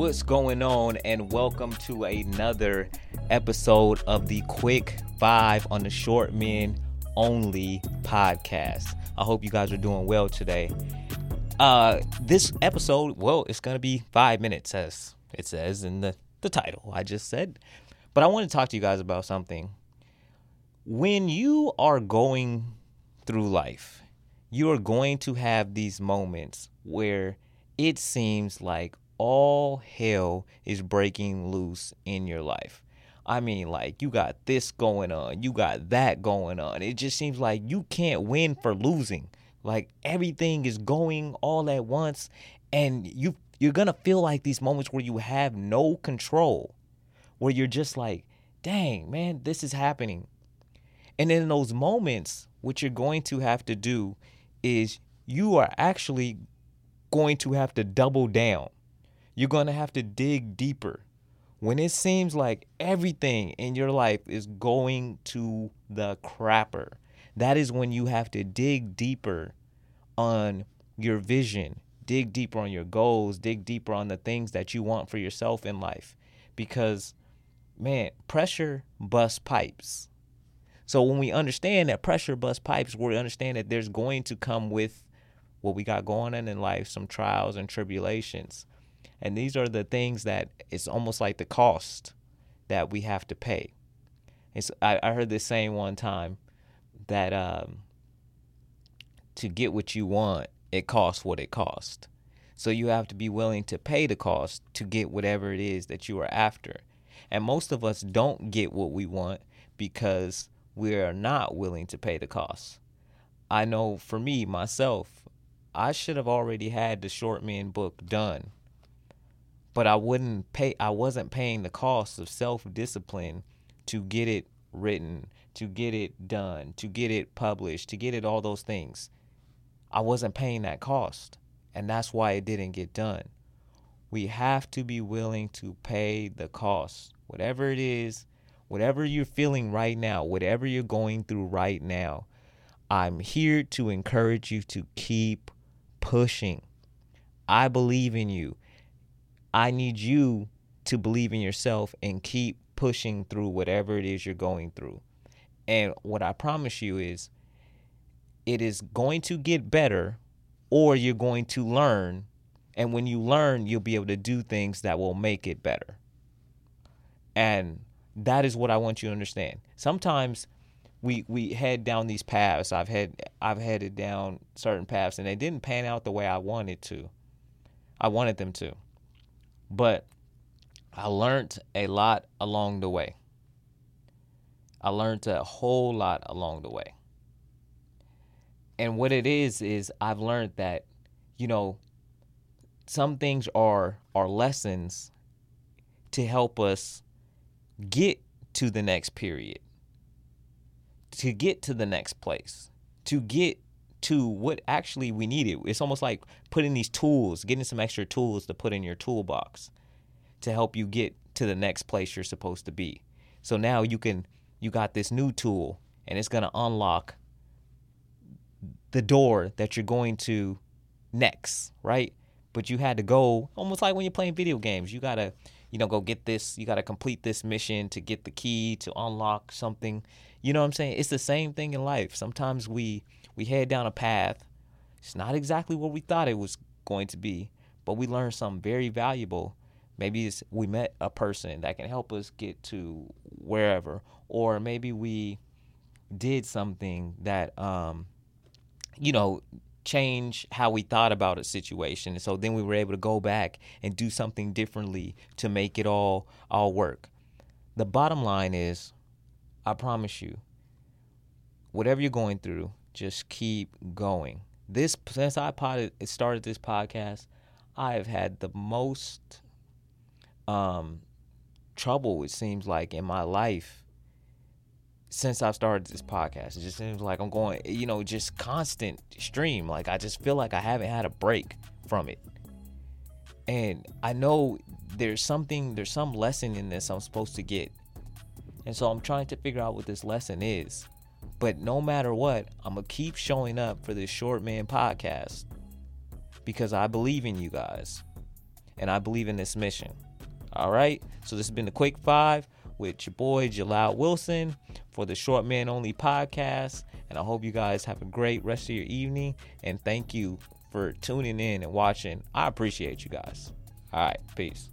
What's going on? And welcome to another episode of the Quick Five on the Short Men Only podcast. I hope you guys are doing well today. Uh, this episode, well, it's gonna be five minutes, as it says in the the title I just said. But I want to talk to you guys about something. When you are going through life, you are going to have these moments where it seems like all hell is breaking loose in your life. I mean, like, you got this going on, you got that going on. It just seems like you can't win for losing. Like, everything is going all at once, and you you're gonna feel like these moments where you have no control, where you're just like, dang, man, this is happening. And in those moments, what you're going to have to do is you are actually going to have to double down. You're going to have to dig deeper. When it seems like everything in your life is going to the crapper, that is when you have to dig deeper on your vision, dig deeper on your goals, dig deeper on the things that you want for yourself in life. Because, man, pressure busts pipes. So when we understand that pressure busts pipes, we understand that there's going to come with what we got going on in life some trials and tribulations. And these are the things that it's almost like the cost that we have to pay. It's, I, I heard this saying one time that um, to get what you want, it costs what it costs. So you have to be willing to pay the cost to get whatever it is that you are after. And most of us don't get what we want because we are not willing to pay the cost. I know for me, myself, I should have already had the short men book done. But I wouldn't pay I wasn't paying the cost of self-discipline to get it written, to get it done, to get it published, to get it all those things. I wasn't paying that cost, and that's why it didn't get done. We have to be willing to pay the cost. Whatever it is, whatever you're feeling right now, whatever you're going through right now, I'm here to encourage you to keep pushing. I believe in you. I need you to believe in yourself and keep pushing through whatever it is you're going through. And what I promise you is it is going to get better or you're going to learn. And when you learn, you'll be able to do things that will make it better. And that is what I want you to understand. Sometimes we we head down these paths. I've had I've headed down certain paths and they didn't pan out the way I wanted to. I wanted them to. But I learned a lot along the way. I learned a whole lot along the way. And what it is is I've learned that you know some things are are lessons to help us get to the next period to get to the next place, to get to what actually we needed. It's almost like putting these tools, getting some extra tools to put in your toolbox to help you get to the next place you're supposed to be. So now you can you got this new tool and it's going to unlock the door that you're going to next, right? But you had to go almost like when you're playing video games. You got to, you know, go get this, you got to complete this mission to get the key to unlock something you know what I'm saying? It's the same thing in life. Sometimes we we head down a path. It's not exactly what we thought it was going to be, but we learn something very valuable. Maybe it's we met a person that can help us get to wherever, or maybe we did something that um, you know change how we thought about a situation and so then we were able to go back and do something differently to make it all all work the bottom line is I promise you, whatever you're going through, just keep going. This since I pod, started this podcast, I have had the most um, trouble. It seems like in my life since I've started this podcast. It just seems like I'm going, you know, just constant stream. Like I just feel like I haven't had a break from it. And I know there's something, there's some lesson in this I'm supposed to get and so I'm trying to figure out what this lesson is. But no matter what, I'm going to keep showing up for this Short Man podcast because I believe in you guys. and I believe in this mission. All right. So this has been the Quick Five with your boy Jalal Wilson for the Short Men Only podcast. And I hope you guys have a great rest of your evening. And thank you for tuning in and watching. I appreciate you guys. All right. Peace.